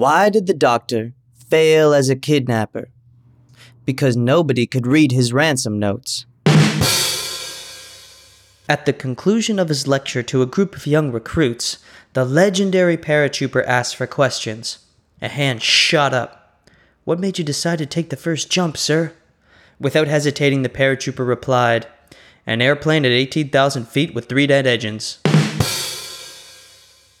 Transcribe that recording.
Why did the doctor fail as a kidnapper? Because nobody could read his ransom notes. At the conclusion of his lecture to a group of young recruits, the legendary paratrooper asked for questions. A hand shot up. What made you decide to take the first jump, sir? Without hesitating, the paratrooper replied, An airplane at 18,000 feet with three dead engines.